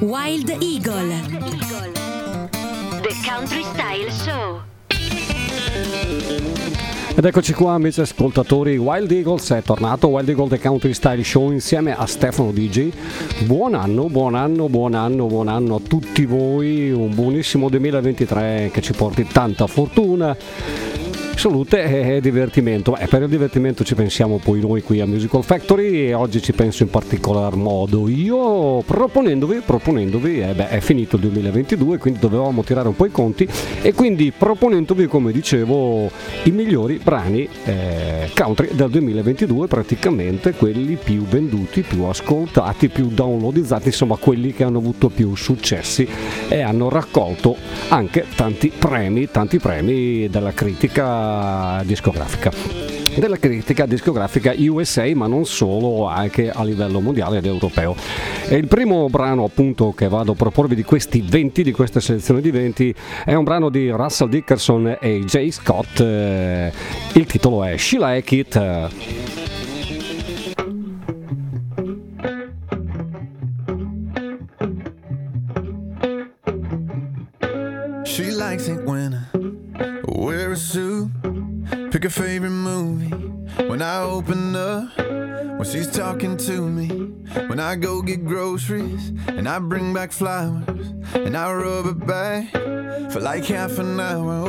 Wild Eagle. The Country Style Show. Ed eccoci qua amici ascoltatori, Wild Eagles è tornato, Wild Eagle The Country Style Show insieme a Stefano DJ. Buon anno, buon anno, buon anno, buon anno a tutti voi, un buonissimo 2023 che ci porti tanta fortuna salute e divertimento. E per il divertimento ci pensiamo poi noi qui a Musical Factory e oggi ci penso in particolar modo io proponendovi, proponendovi eh beh, è finito il 2022 quindi dovevamo tirare un po' i conti e quindi proponendovi come dicevo i migliori brani eh, country del 2022 praticamente quelli più venduti, più ascoltati, più downloadizzati, insomma quelli che hanno avuto più successi e hanno raccolto anche tanti premi, tanti premi dalla critica discografica della critica discografica USA ma non solo anche a livello mondiale ed europeo e il primo brano appunto che vado a proporvi di questi 20 di questa selezione di 20 è un brano di Russell Dickerson e Jay Scott eh, il titolo è She Like It She likes it when Wear a suit, pick a favorite movie. When I open up, when she's talking to me. When I go get groceries, and I bring back flowers, and I rub it back for like half an hour.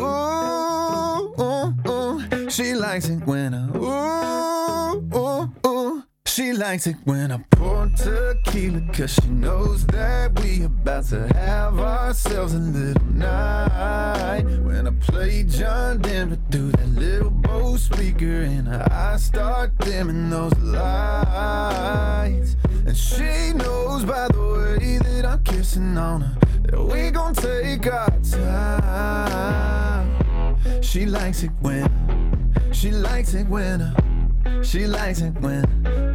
Ooh ooh ooh, she likes it when I. ooh ooh ooh. She likes it when I pour tequila, cause she knows that we about to have ourselves a little night. When I play John Denver through that little Bose speaker, and I start dimming those lights. And she knows by the way that I'm kissing on her that we gon' take our time. She likes it when, she likes it when, she likes it when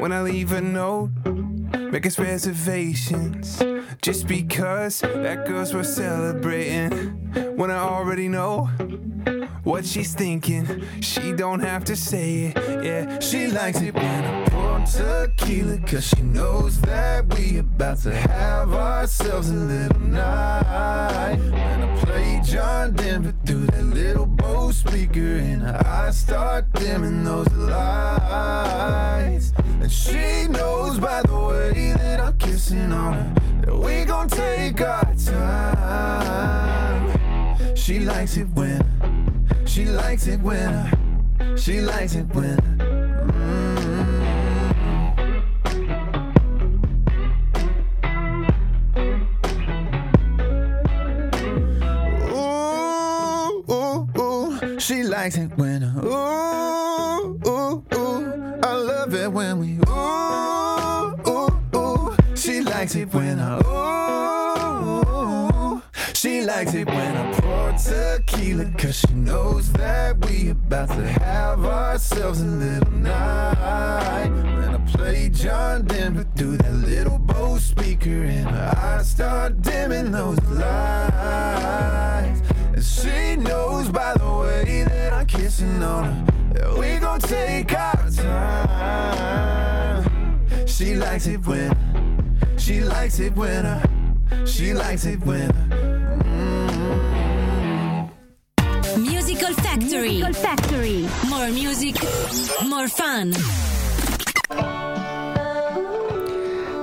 when I leave a note, make us reservations. Just because that girl's worth celebrating. When I already know what she's thinking, she don't have to say it. Yeah, she likes it when I some tequila Cause she knows that we about to have ourselves a little night When I play John Denver through that little Bose speaker And I start dimming those lights And she knows by the way that I'm kissing on her That we gon' take our time She likes it when She likes it when She likes it when likes it when ooh, ooh, ooh. I love it when we ooh, ooh, ooh. She likes it when I ooh. She likes it when I pour tequila, cause she knows that we about to have ourselves a little night. When I play John Denver through that little Bose speaker, and I start dimming those lights. And she knows by the way that I'm kissing on her that we gon' take our time. She likes it when, she likes it when, I, she likes it when. Mm. Musical Factory. Musical Factory. More music, more fun.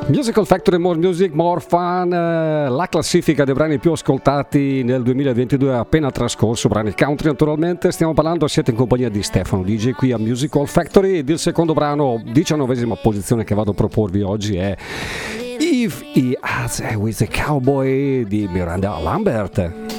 Musical Factory More Music More Fun, eh, la classifica dei brani più ascoltati nel 2022 è appena trascorso, brani country naturalmente, stiamo parlando, siete in compagnia di Stefano DJ qui a Musical Factory ed il secondo brano, diciannovesima posizione che vado a proporvi oggi è If He Has With The Cowboy di Miranda Lambert.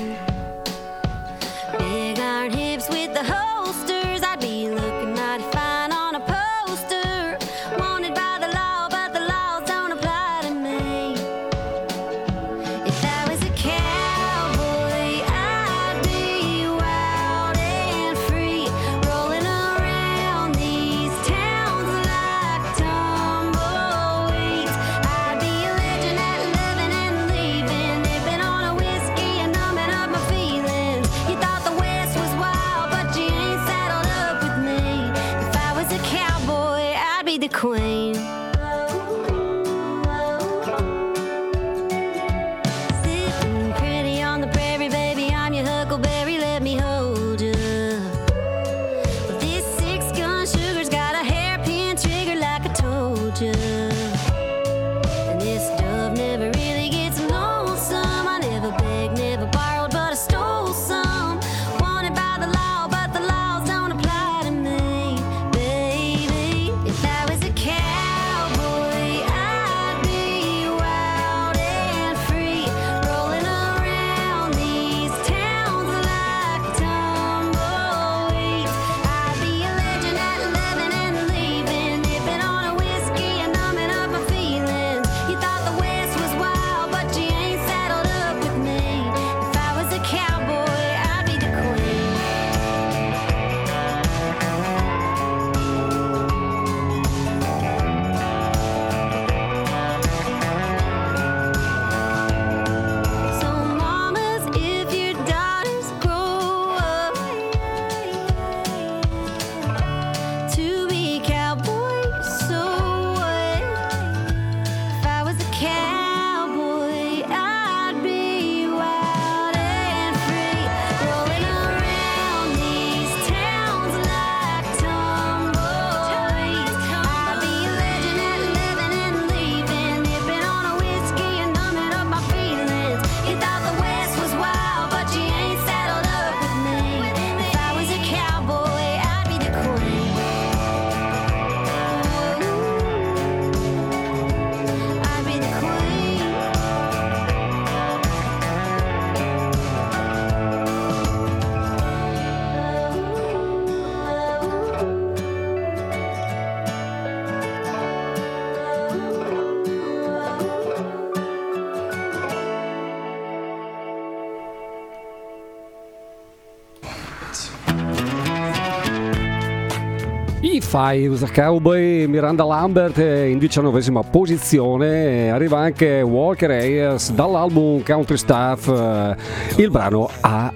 Fives Cowboy, Miranda Lambert eh, in diciannovesima posizione, eh, arriva anche Walker Ayers dall'album Country Staff, eh, il brano A.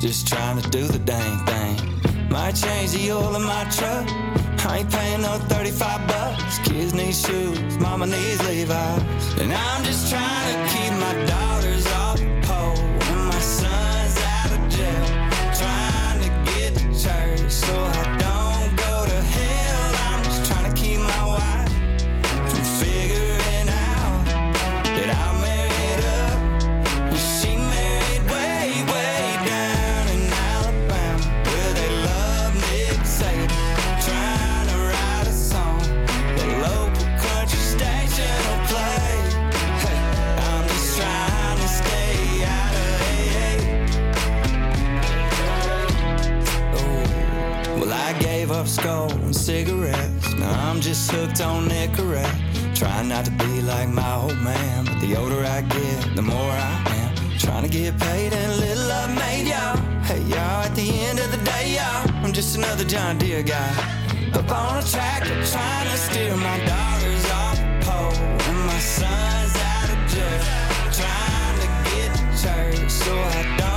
Just trying to do the dang thing. Might change the oil in my truck. I ain't paying no 35 bucks. Kids need shoes, mama needs Levi's. And I'm just trying to keep my daughters off cups, gold, and cigarettes. Now I'm just hooked on Nicorette. Trying not to be like my old man, but the older I get, the more I am. Trying to get paid and little I've made, y'all. Hey, y'all, at the end of the day, y'all, I'm just another John Deere guy. Up on a tractor, trying to steer my daughter's off the pole, and my son's out of jail. Trying to get to church, so I don't.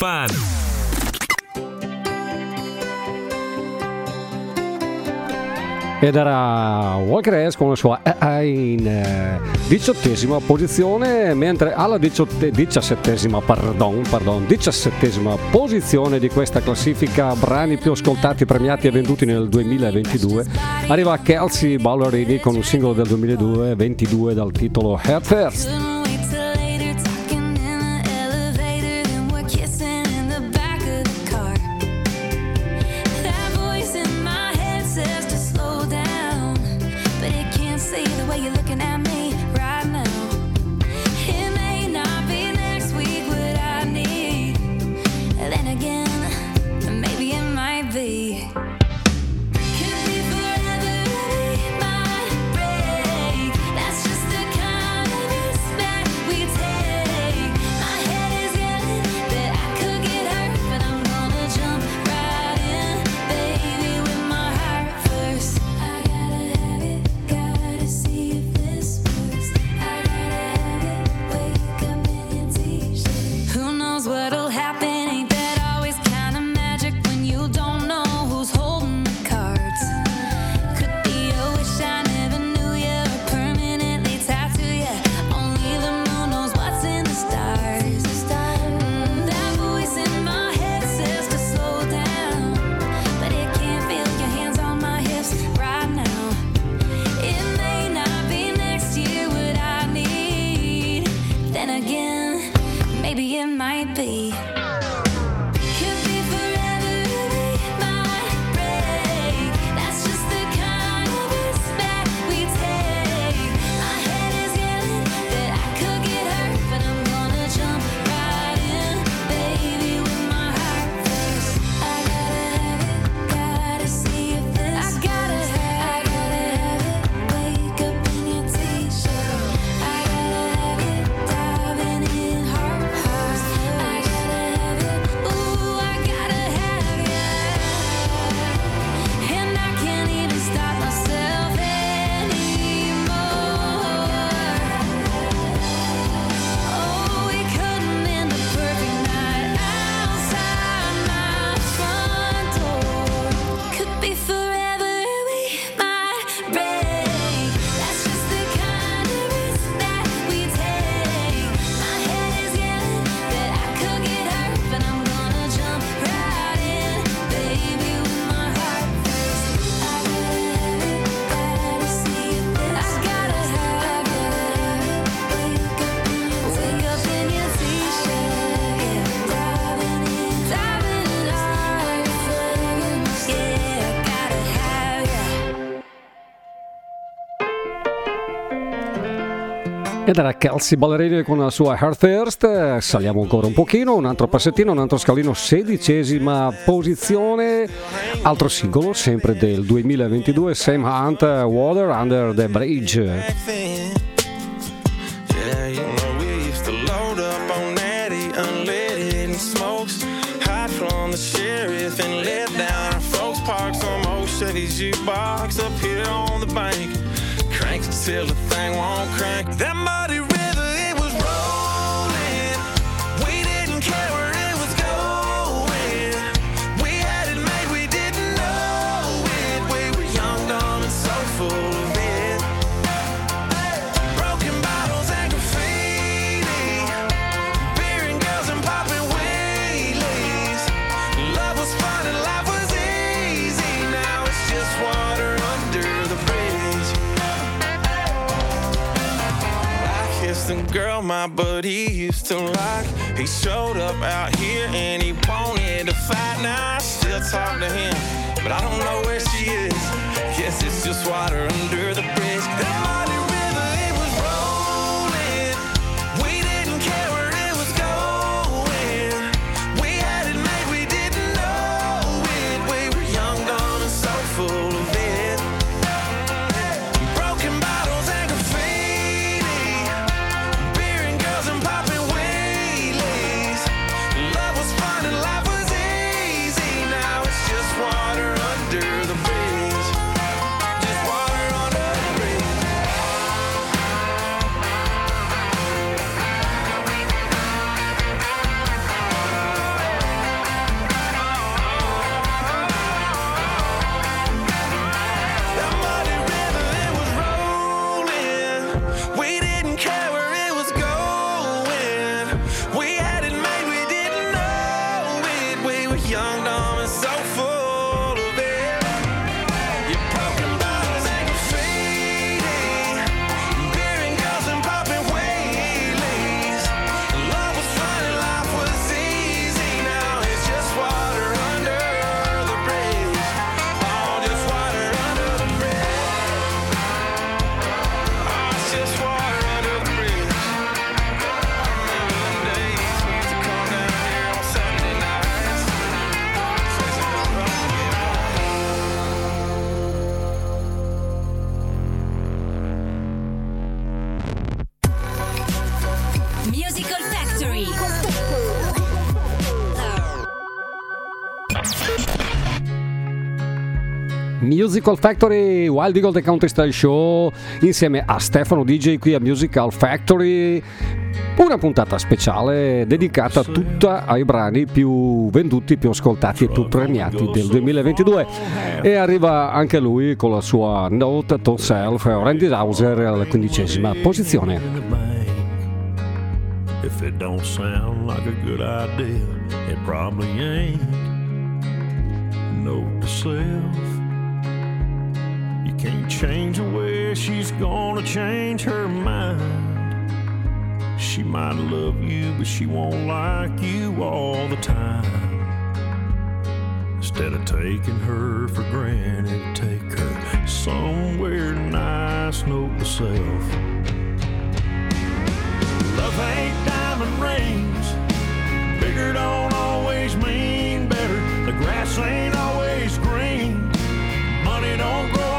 fun. Ed era Walker S con la sua in eh, diciottesima posizione, mentre alla diciotte, diciassettesima, pardon, pardon, diciassettesima posizione di questa classifica brani più ascoltati, premiati e venduti nel 2022 arriva Kelsey Ballerini con un singolo del 2022 22 dal titolo Head First. Ed era Kelsey Ballerini con la sua Heart First. Saliamo ancora un pochino, un altro passettino, un altro scalino, sedicesima posizione. Altro singolo, sempre del 2022, Sam Hunt, Water Under the Bridge. jukebox the thing won't my buddy used to rock. He showed up out here and he wanted to fight. Now I still talk to him, but I don't know where she is. Guess it's just water under the bridge. Musical Factory, Wild Eagle The Country Style Show, insieme a Stefano DJ qui a Musical Factory. Una puntata speciale dedicata tutta ai brani più venduti, più ascoltati e più premiati del 2022. E arriva anche lui con la sua Note to Self, Randy Hauser alla quindicesima posizione. If it don't sound like a good idea, it probably ain't. Note to self. Can't change the way she's gonna change her mind. She might love you, but she won't like you all the time. Instead of taking her for granted, take her somewhere nice, note to self. Love ain't diamond rings. Bigger don't always mean better. The grass ain't always green. Money don't grow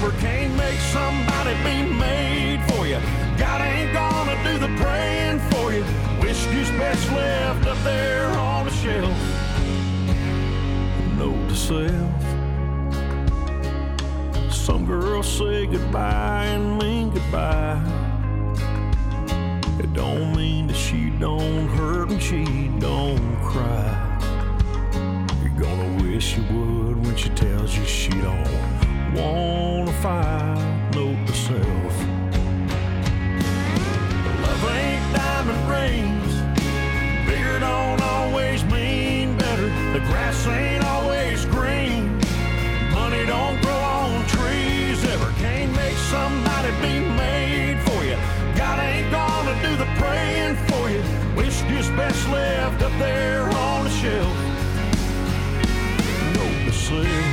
never can make somebody be made for you. God ain't gonna do the praying for you. Whiskey's best left up there on the shelf. Note to self. Some girls say goodbye and mean goodbye. It don't mean that she don't hurt and she don't cry. You're gonna wish you would when she tells you she don't wanna find, note to self. Love ain't diamond rings, bigger don't always mean better. The grass ain't always green, money don't grow on trees ever. Can't make somebody be made for you. God ain't gonna do the praying for you. Whiskey's best left up there on the shelf. Note to self.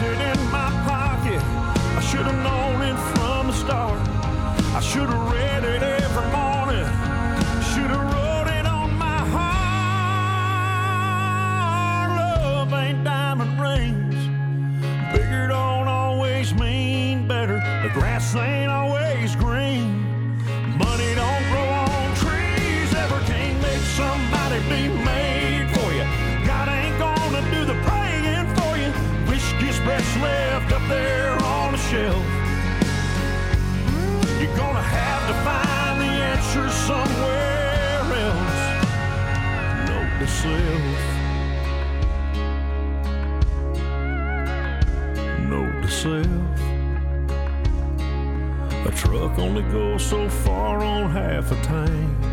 lifted in my pocket. I should have known it from the start. I should have read it every morning. Should have wrote it on my heart. Love ain't diamond rings. Bigger don't always mean better. The grass ain't always. self. Note to self. A truck only goes so far on half a tank.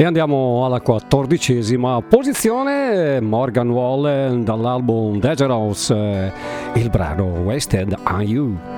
E andiamo alla quattordicesima posizione, Morgan Wallen dall'album Dangerous, eh, il brano Wasted on You.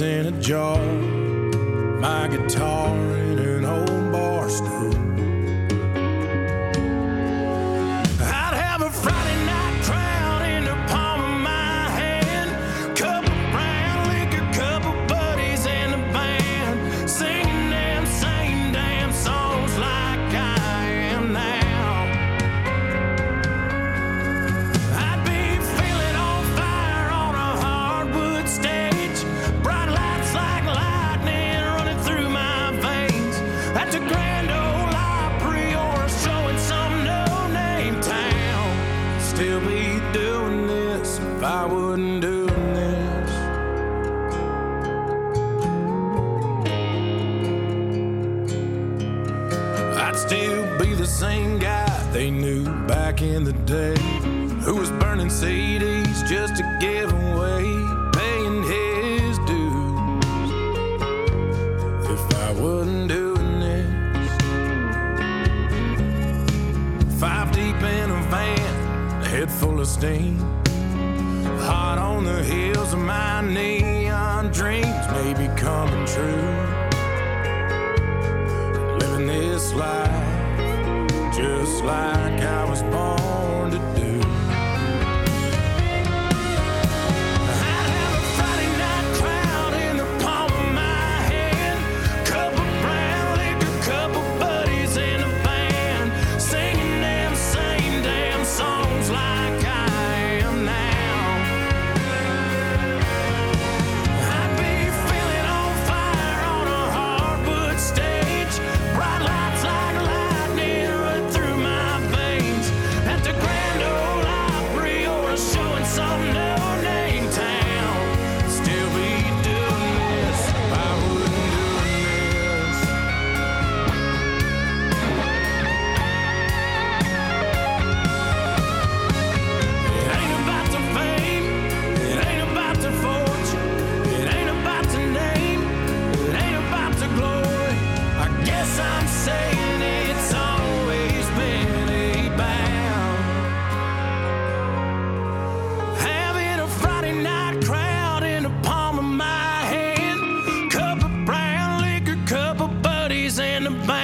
in a jar, my guitar and the bank.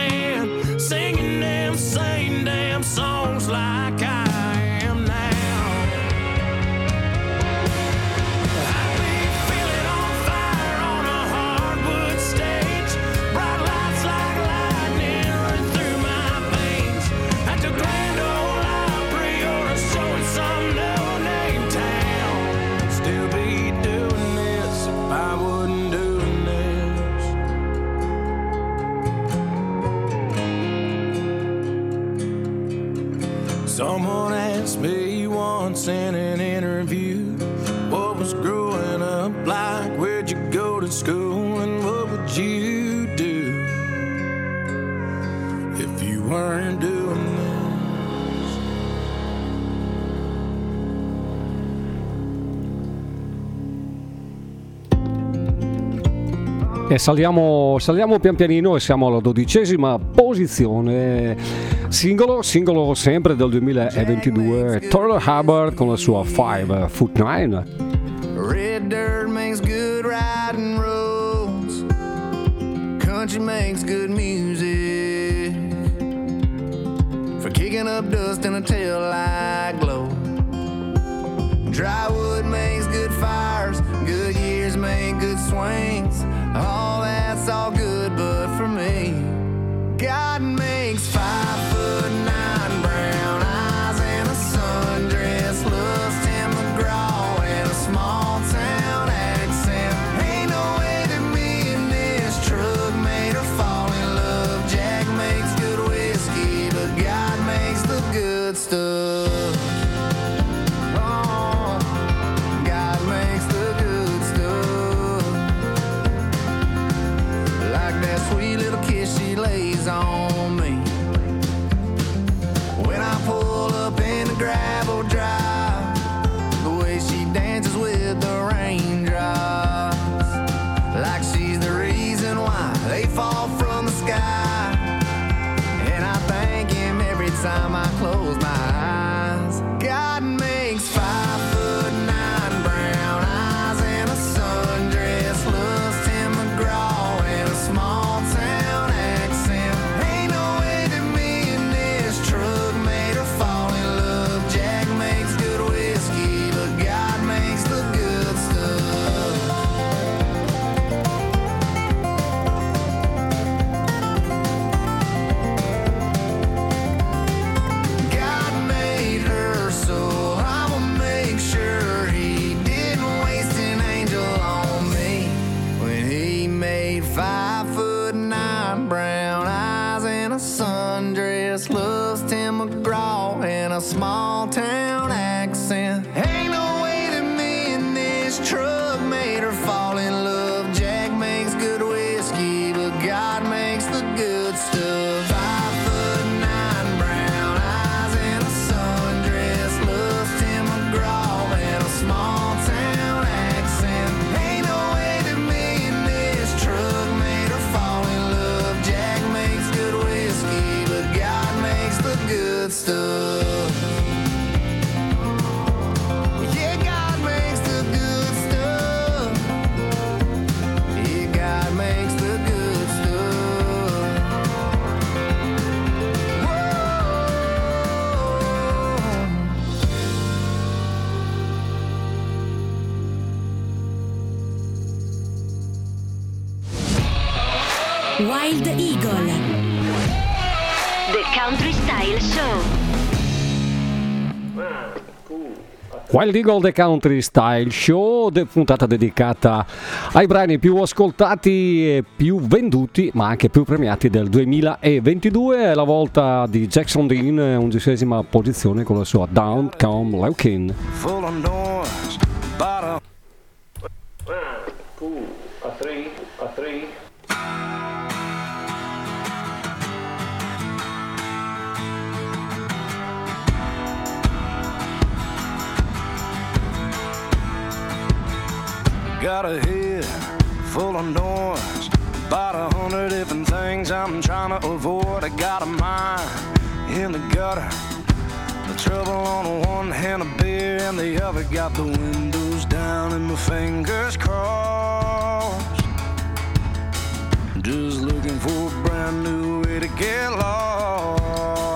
saliamo, saliamo pian pianino e siamo alla dodicesima posizione. Singolo, singolo sempre del 2022, Turner Hubbard con la sua 5 Foot 9. Red dirt makes good riding roads. Country makes good music. For kicking up dust in a tail light glow. Dry wood makes good fires. Good years make good swings. Oh, that's all good, but for me, God makes five. Wild Eagle The Country Style Show, puntata dedicata ai brani più ascoltati e più venduti, ma anche più premiati del 2022. È la volta di Jackson Dean, undicesima posizione con la sua Down Come Leukin. Full on doors, bottom. One, two, a three, a three. got a head full of noise. About a hundred different things I'm trying to avoid. I got a mind in the gutter. The trouble on one hand, a beer, and the other got the windows down and my fingers crossed. Just looking for a brand new way to get lost.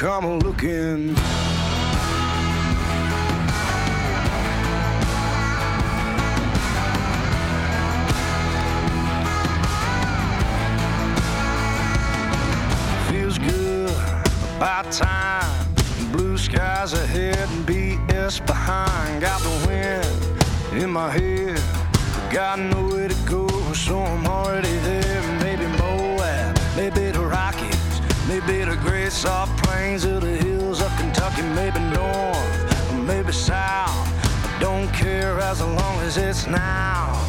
come a looking. Feels good about time. Blue skies ahead and BS behind. Got the wind in my head. Got nowhere to go, so I'm already there. Maybe the great soft plains or the hills of Kentucky, maybe north, or maybe south. I don't care as long as it's now.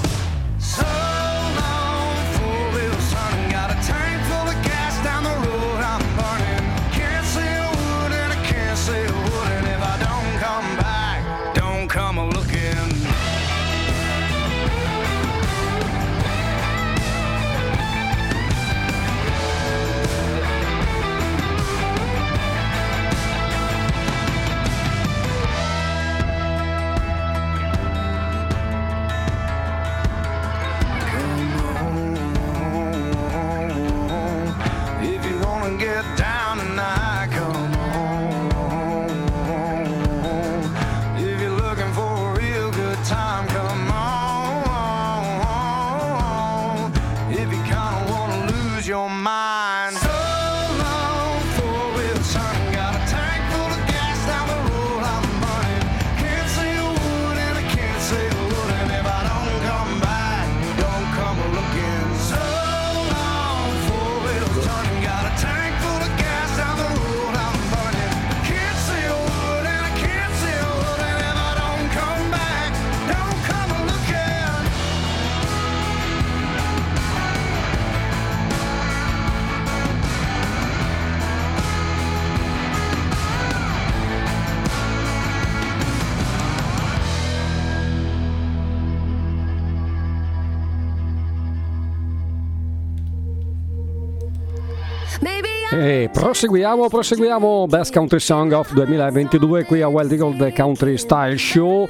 proseguiamo, proseguiamo. Best Country Song of 2022 qui a Wild Eagle Country Style Show.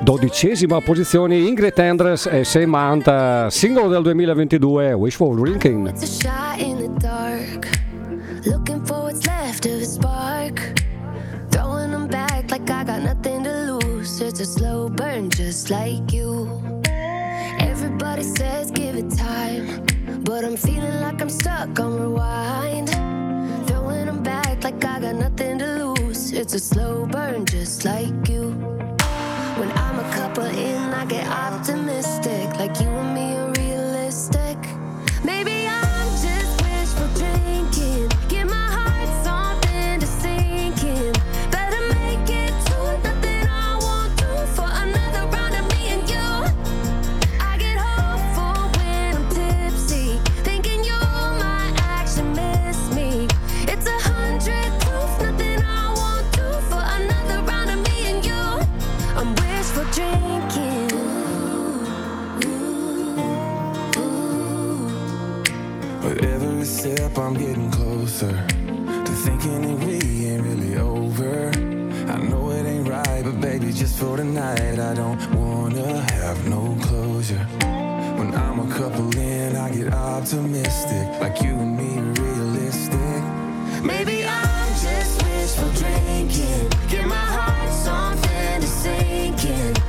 Dodicesima posizione Ingrid Andres e Sam Hunt, singolo del 2022 Wishful Drinking. Looking for what's left of a spark. Throwing them back like I got nothing to lose. It's a slow burn just like you. Everybody says give it time. But I'm feeling like I'm stuck on rewind. a slow burn, just like every step I'm getting closer to thinking that we ain't really over. I know it ain't right, but baby, just for tonight, I don't wanna have no closure. When I'm a couple in, I get optimistic, like you and me are realistic. Maybe I'm just wishful drinking, give my heart something to sink in.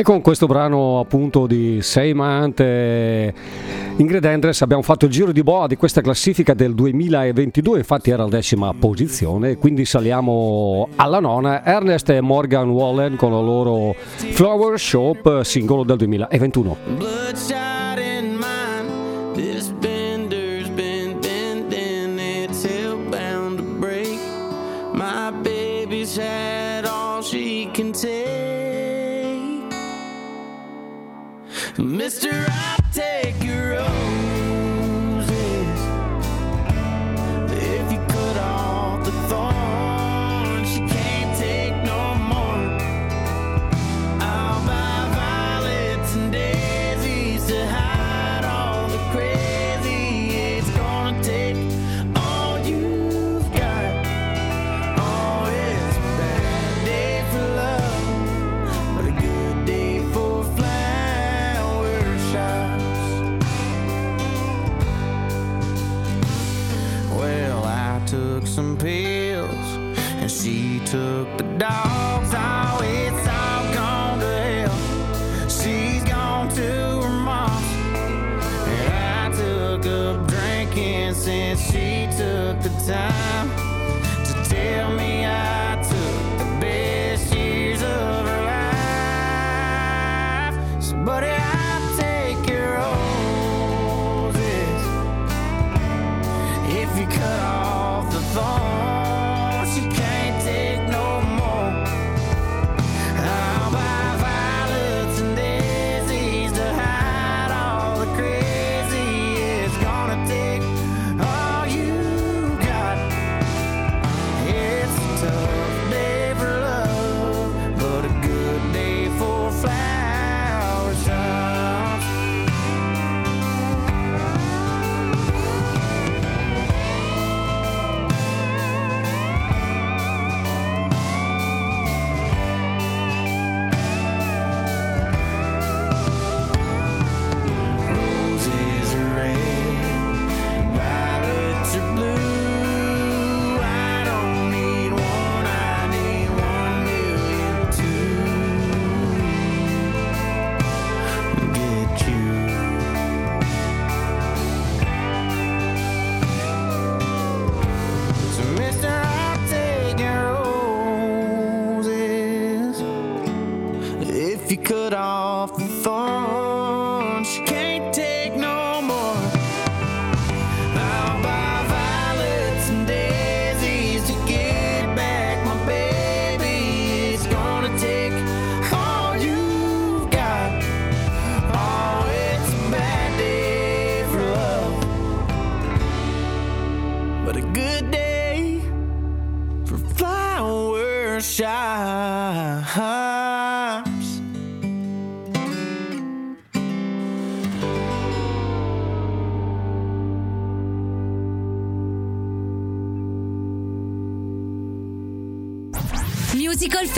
E con questo brano appunto di Seimante Ingrid Andres abbiamo fatto il giro di boa di questa classifica del 2022, infatti era la decima posizione, quindi saliamo alla nona. Ernest e Morgan Wallen con la loro Flower Shop, singolo del 2021.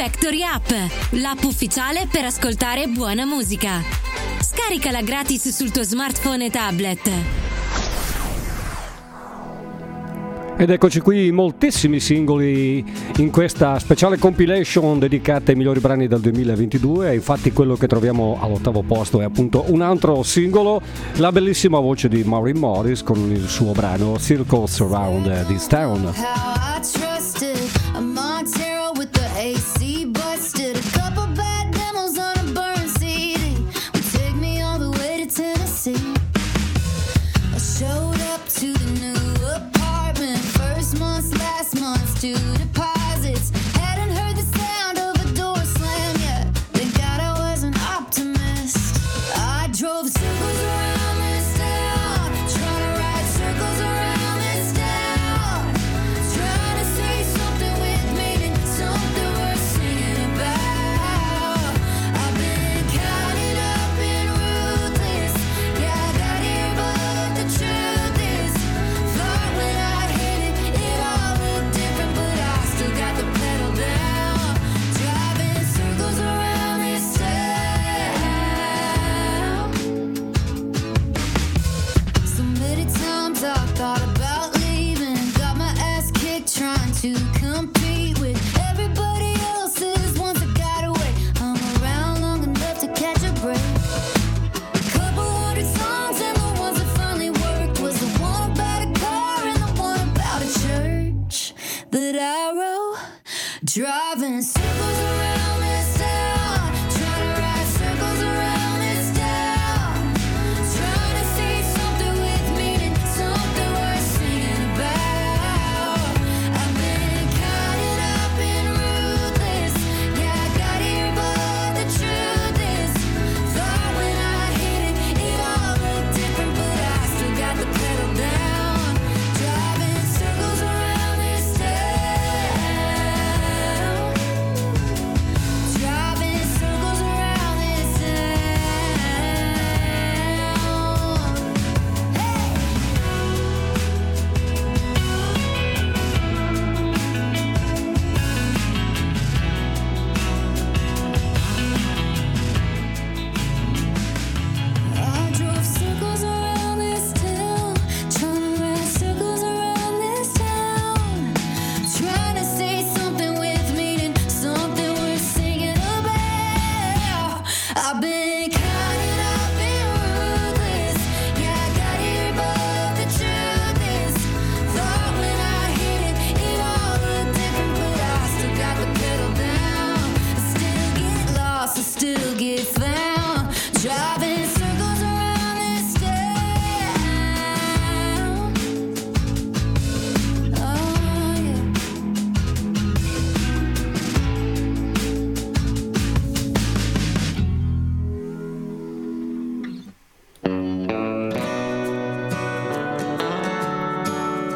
Factory App, l'app ufficiale per ascoltare buona musica. Scaricala gratis sul tuo smartphone e tablet. Ed eccoci qui moltissimi singoli in questa speciale compilation dedicata ai migliori brani del 2022 infatti quello che troviamo all'ottavo posto è appunto un altro singolo, la bellissima voce di Maureen Morris con il suo brano Circle Surround This Town.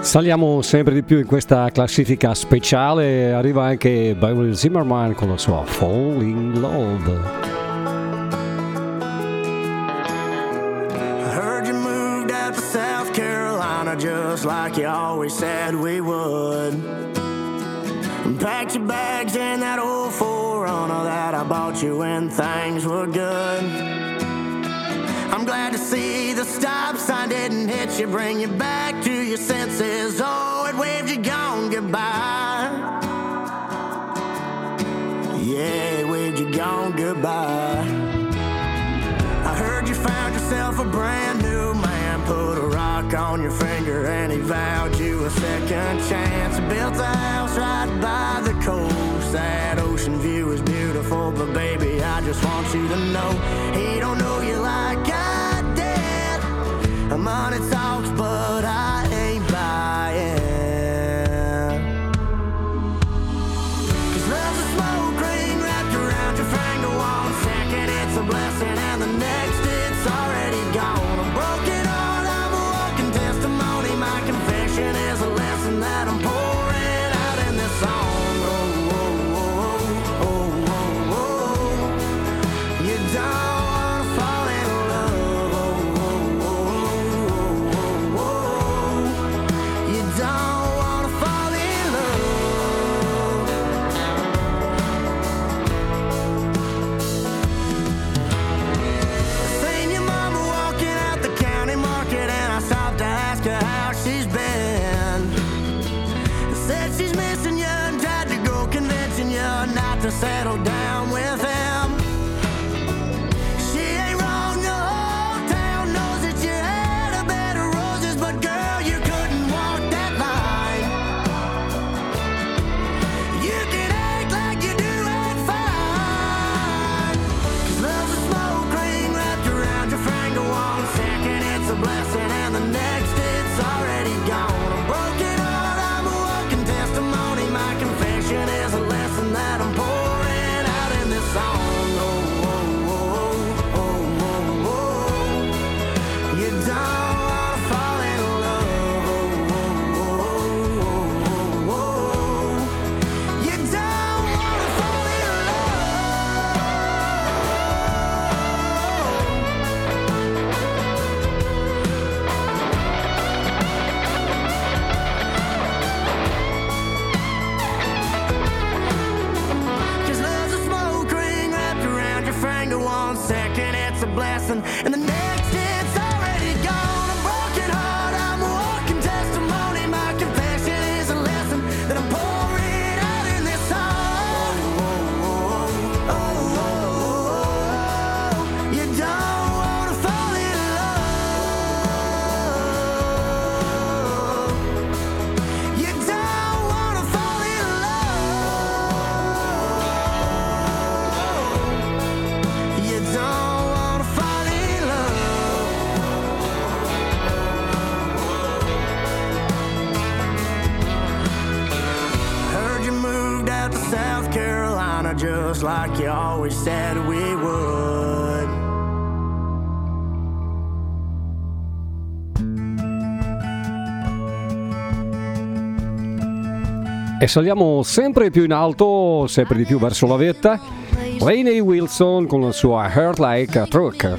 Saliamo sempre di più in questa classifica speciale, arriva anche Beverly Zimmerman con la sua Fall in Love. just like you always said we would. And packed your bags in that old forerunner that I bought you when things were good. I'm glad to see the stop sign didn't hit you, bring you back to your senses. Oh, it waved you gone goodbye. Yeah, it waved you gone goodbye. I heard you found yourself a brand new man, put a rock on your finger, and he vowed you a second chance. Built a house right by the coast. That ocean view is beautiful, but baby, just want you to know he don't know you like I did. I'm on it talks, but I. to settle down e saliamo sempre più in alto, sempre di più verso la vetta. Rainey Wilson con la sua Heart Like a Truck.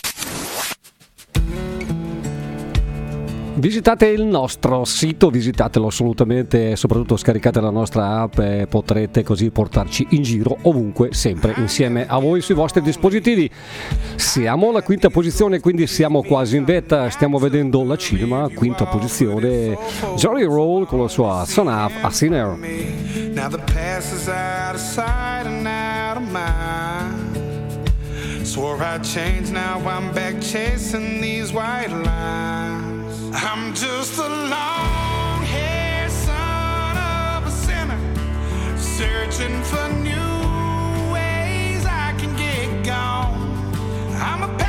visitate il nostro sito, visitatelo assolutamente, soprattutto scaricate la nostra app e potrete così portarci in giro ovunque, sempre insieme a voi sui vostri dispositivi. Siamo alla quinta posizione, quindi siamo quasi in vetta, stiamo vedendo la cinema, quinta posizione, Jolly Roll con la sua Sonaf a Sinner. Swore I'd change, now I'm back chasing these white lines. I'm just a long haired son of a sinner, searching for new ways I can get gone. I'm a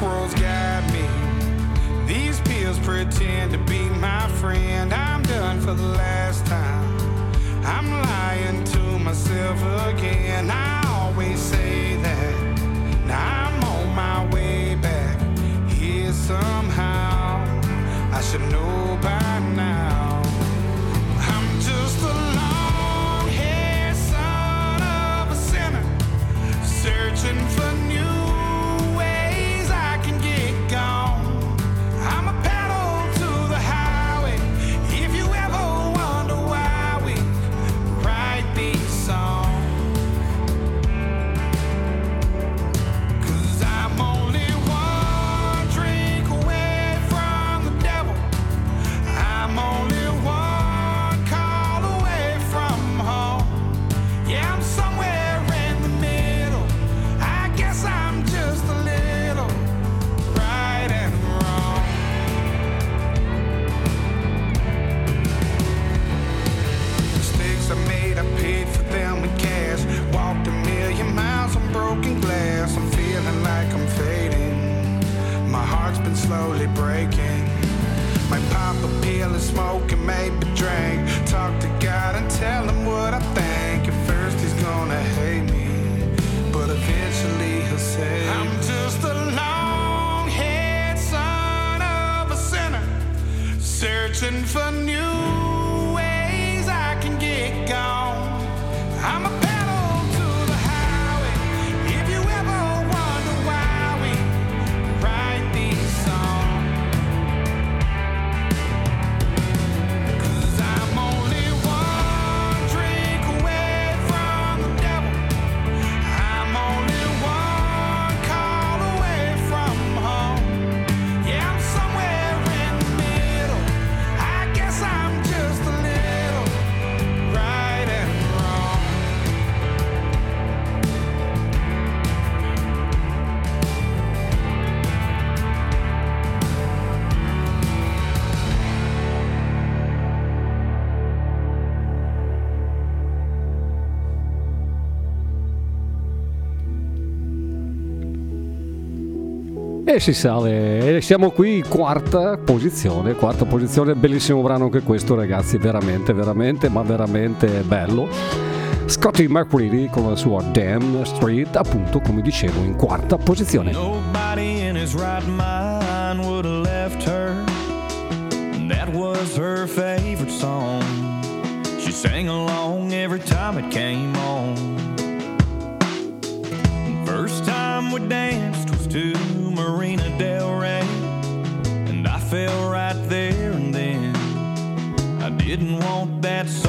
world's got me. These pills pretend to be my friend. I'm done for the last time. I'm lying to myself again. I always say that. Now I'm on my way back here somehow. I should know by now. E si sale, siamo qui quarta posizione, quarta posizione, bellissimo brano anche questo ragazzi, veramente, veramente, ma veramente bello. Scotty McCready con la sua Damn Street, appunto come dicevo, in quarta posizione. Nobody in his right mind would have left her. That was her favorite song. She sang along every time it came on. First time we danced was two. Marina Del Rey, and I fell right there and then. I didn't want that. Song.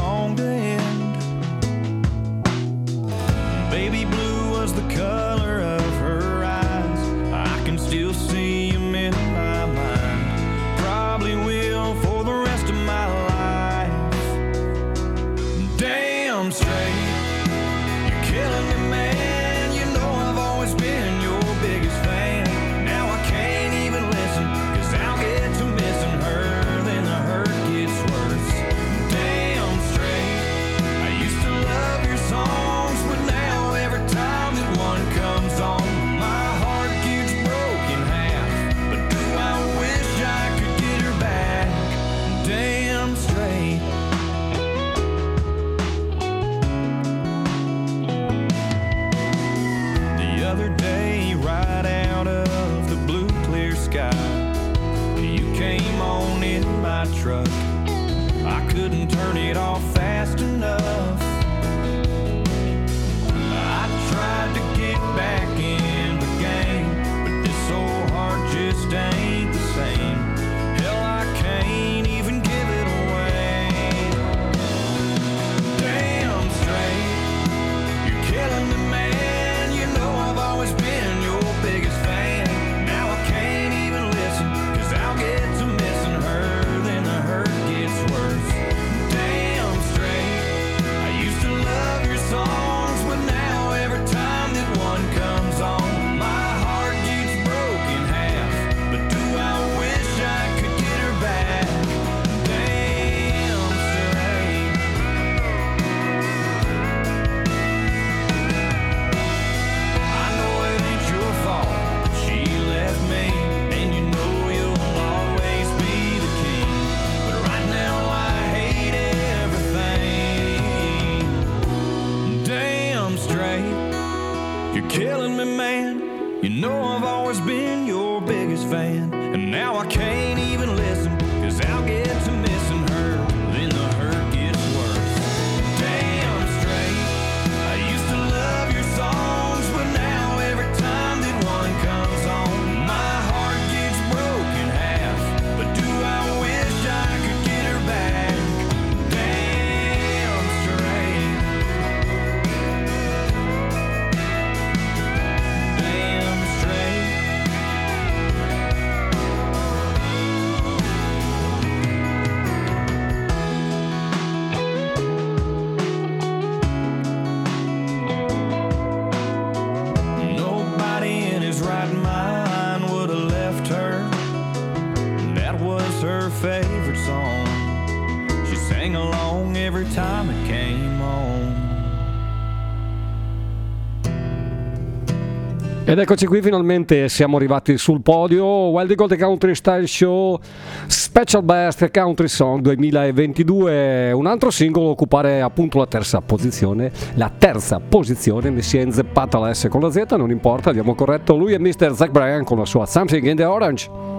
Ed eccoci qui, finalmente siamo arrivati sul podio. Wild Gold Country Style Show Special Best Country Song 2022. Un altro singolo a occupare appunto la terza posizione. La terza posizione, mi si è inzeppata la S con la Z, non importa, abbiamo corretto. Lui è Mr. Zach Bryan con la sua Something in the Orange.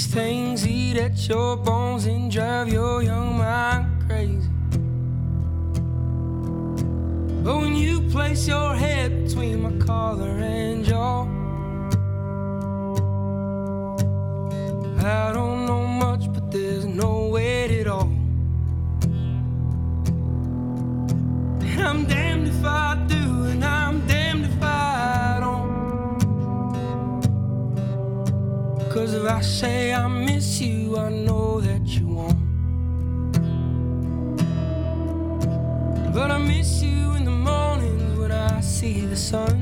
These things eat at your bones and drive your young mind crazy. But when you place your head between my collar and I say I miss you, I know that you won't. But I miss you in the mornings when I see the sun.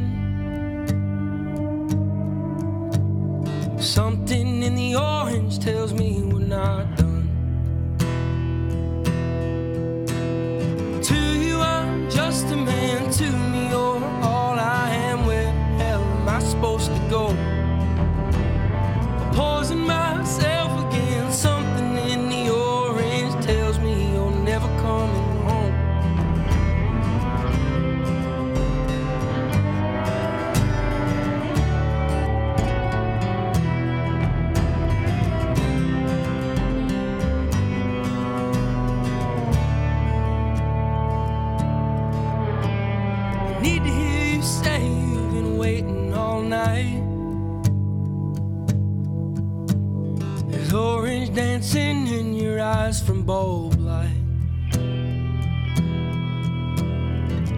bulb light.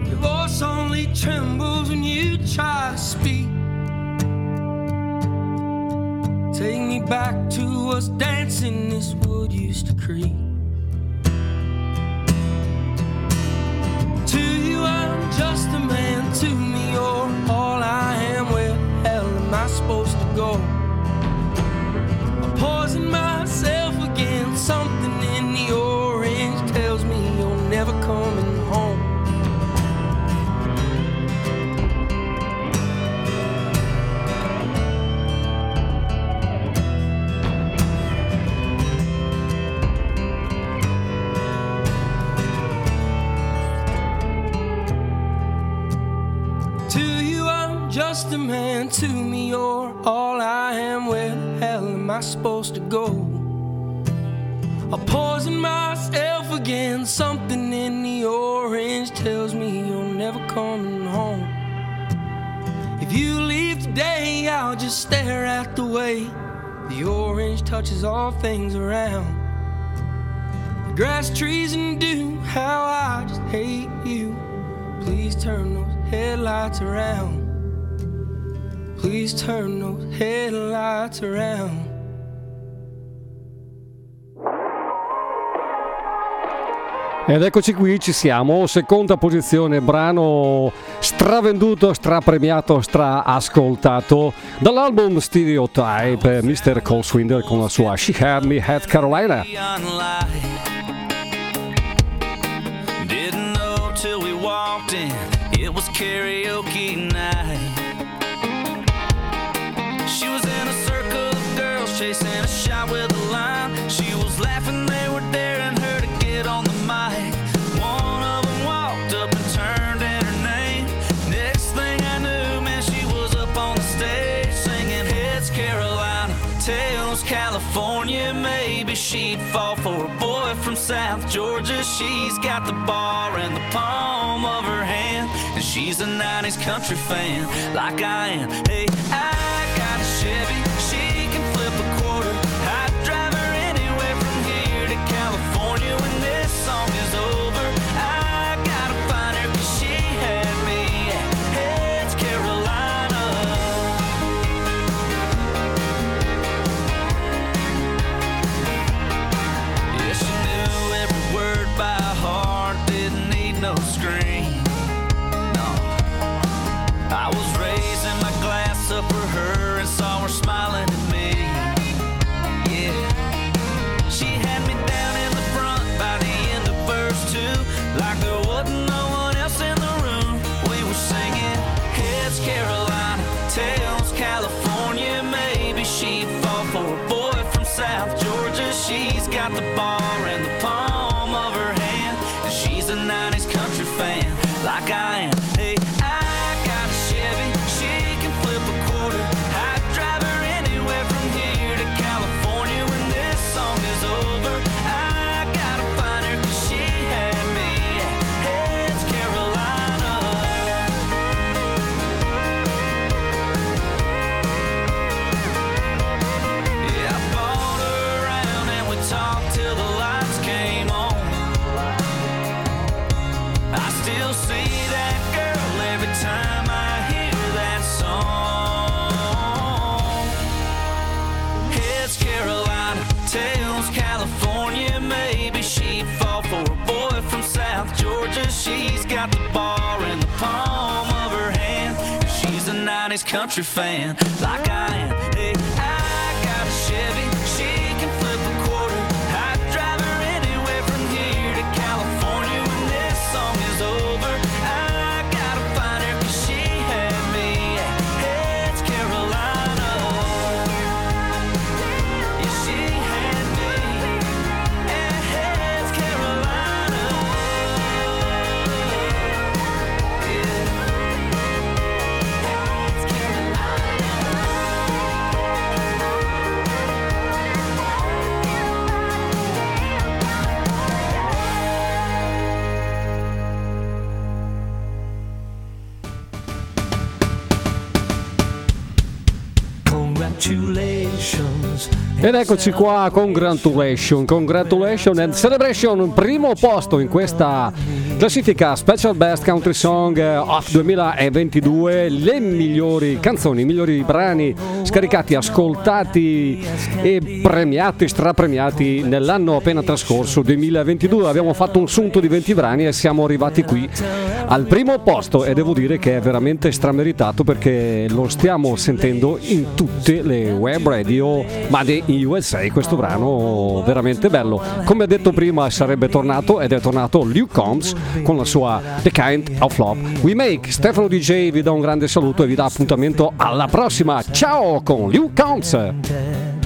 Your voice only trembles when you try to speak. Take me back to us dancing this wood used to creep. To you, I'm just a man. To me, you're all I am. Where hell am I supposed to go? just man to me. You're all I am. Where the hell am I supposed to go? I poison myself again. Something in the orange tells me you're never coming home. If you leave today, I'll just stare at the way the orange touches all things around. The grass, trees, and dew. How I just hate you. Please turn those headlights around. Please turn those headlights around. Ed eccoci qui, ci siamo, seconda posizione, brano stravenduto, strapremiato, straascoltato dall'album Stereotype, Mr. Cole Swinder con la sua She Had Me Head Carolina. Didn't know till we walked in, it was karaoke night. chasing a shot with a line. She was laughing, they were daring her to get on the mic. One of them walked up and turned in her name. Next thing I knew, man, she was up on the stage singing Heads Carolina, Tails California. Maybe she'd fall for a boy from South Georgia. She's got the bar in the palm of her hand. And she's a 90s country fan, like I am. Hey, I got a Chevy. song country fan like I am. Ed eccoci qua, congratulation, congratulation and celebration, primo posto in questa Classifica Special Best Country Song eh, of 2022, le migliori canzoni, i migliori brani scaricati, ascoltati e premiati, strapremiati nell'anno appena trascorso 2022. Abbiamo fatto un sunto di 20 brani e siamo arrivati qui al primo posto e devo dire che è veramente strameritato perché lo stiamo sentendo in tutte le web radio, ma in USA questo brano veramente bello. Come detto prima sarebbe tornato ed è tornato Luke Combs con la sua The Kind of Love We Make. Stefano DJ vi dà un grande saluto e vi dà appuntamento alla prossima. Ciao con Liu Counts!